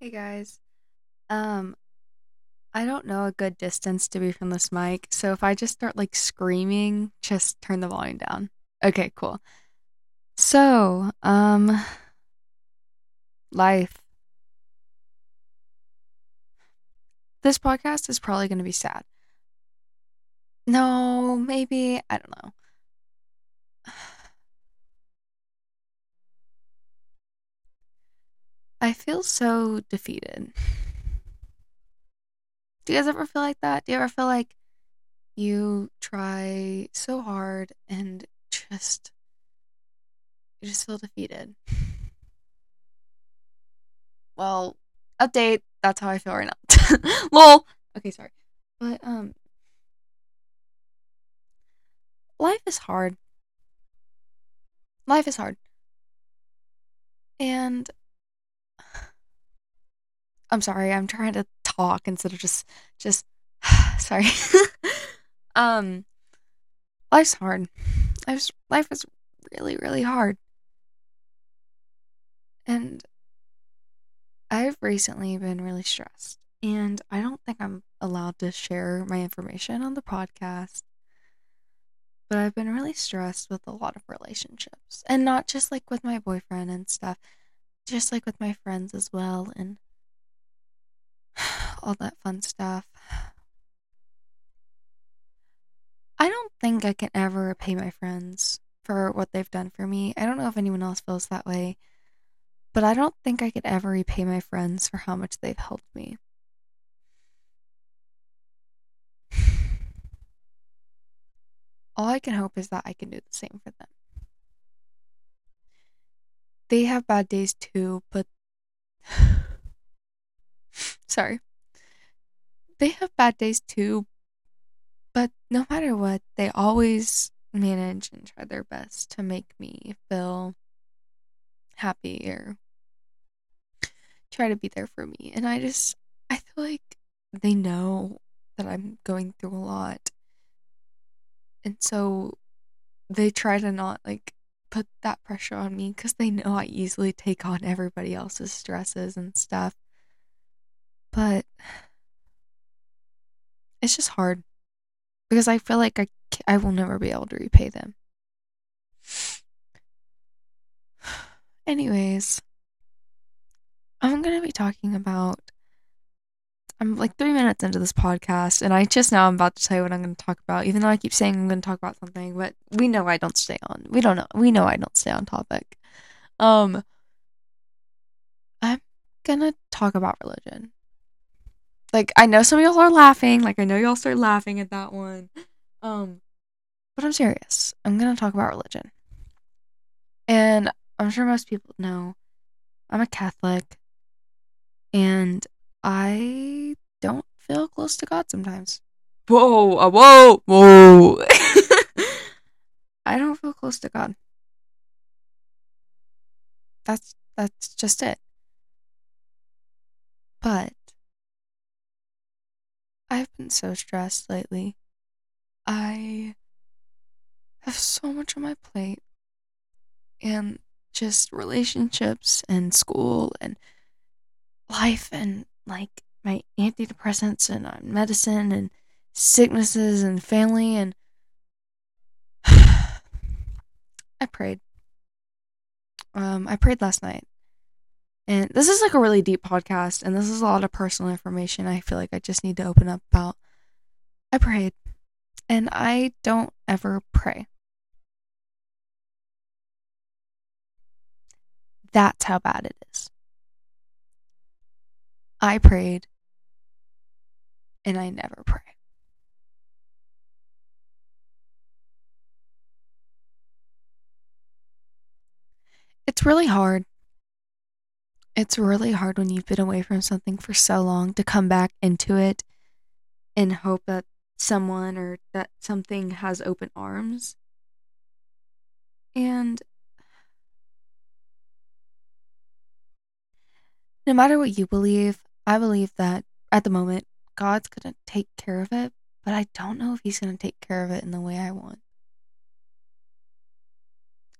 Hey guys. Um, I don't know a good distance to be from this mic, so if I just start like screaming, just turn the volume down. Okay, cool. So, um, life. This podcast is probably going to be sad. No, maybe, I don't know. I feel so defeated. Do you guys ever feel like that? Do you ever feel like you try so hard and just you just feel defeated? Well, update, that's how I feel right now. Lol. Okay, sorry. But um life is hard. Life is hard. And I'm sorry, I'm trying to talk instead of just just sorry. um life's hard. Life's life is really, really hard. And I've recently been really stressed. And I don't think I'm allowed to share my information on the podcast. But I've been really stressed with a lot of relationships. And not just like with my boyfriend and stuff, just like with my friends as well. And all that fun stuff. I don't think I can ever repay my friends for what they've done for me. I don't know if anyone else feels that way, but I don't think I could ever repay my friends for how much they've helped me. All I can hope is that I can do the same for them. They have bad days too, but sorry they have bad days too, but no matter what, they always manage and try their best to make me feel happy or try to be there for me. And I just, I feel like they know that I'm going through a lot. And so they try to not like put that pressure on me because they know I easily take on everybody else's stresses and stuff. But it's just hard because I feel like I I will never be able to repay them. Anyways, I'm going to be talking about I'm like 3 minutes into this podcast and I just now I'm about to tell you what I'm going to talk about even though I keep saying I'm going to talk about something, but we know I don't stay on. We don't know. We know I don't stay on topic. Um I'm going to talk about religion like I know some of y'all are laughing, like I know y'all start laughing at that one. Um but I'm serious. I'm going to talk about religion. And I'm sure most people know I'm a Catholic and I don't feel close to God sometimes. Whoa, uh, whoa, whoa. I don't feel close to God. That's that's just it. But I've been so stressed lately. I have so much on my plate. And just relationships and school and life and like my antidepressants and uh, medicine and sicknesses and family and I prayed. Um, I prayed last night and this is like a really deep podcast, and this is a lot of personal information I feel like I just need to open up about. I prayed, and I don't ever pray. That's how bad it is. I prayed, and I never pray. It's really hard it's really hard when you've been away from something for so long to come back into it and hope that someone or that something has open arms. And no matter what you believe, I believe that at the moment, God's going to take care of it, but I don't know if He's going to take care of it in the way I want.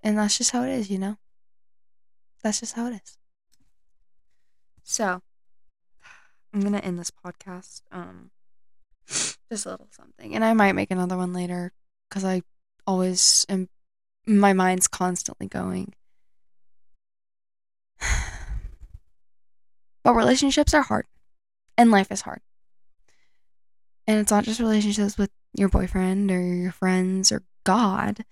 And that's just how it is, you know? That's just how it is. So, I'm gonna end this podcast. Um, just a little something, and I might make another one later because I always am. My mind's constantly going. but relationships are hard, and life is hard. And it's not just relationships with your boyfriend or your friends or God.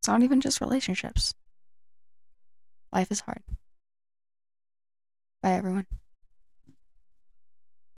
It's not even just relationships. Life is hard. Bye, everyone.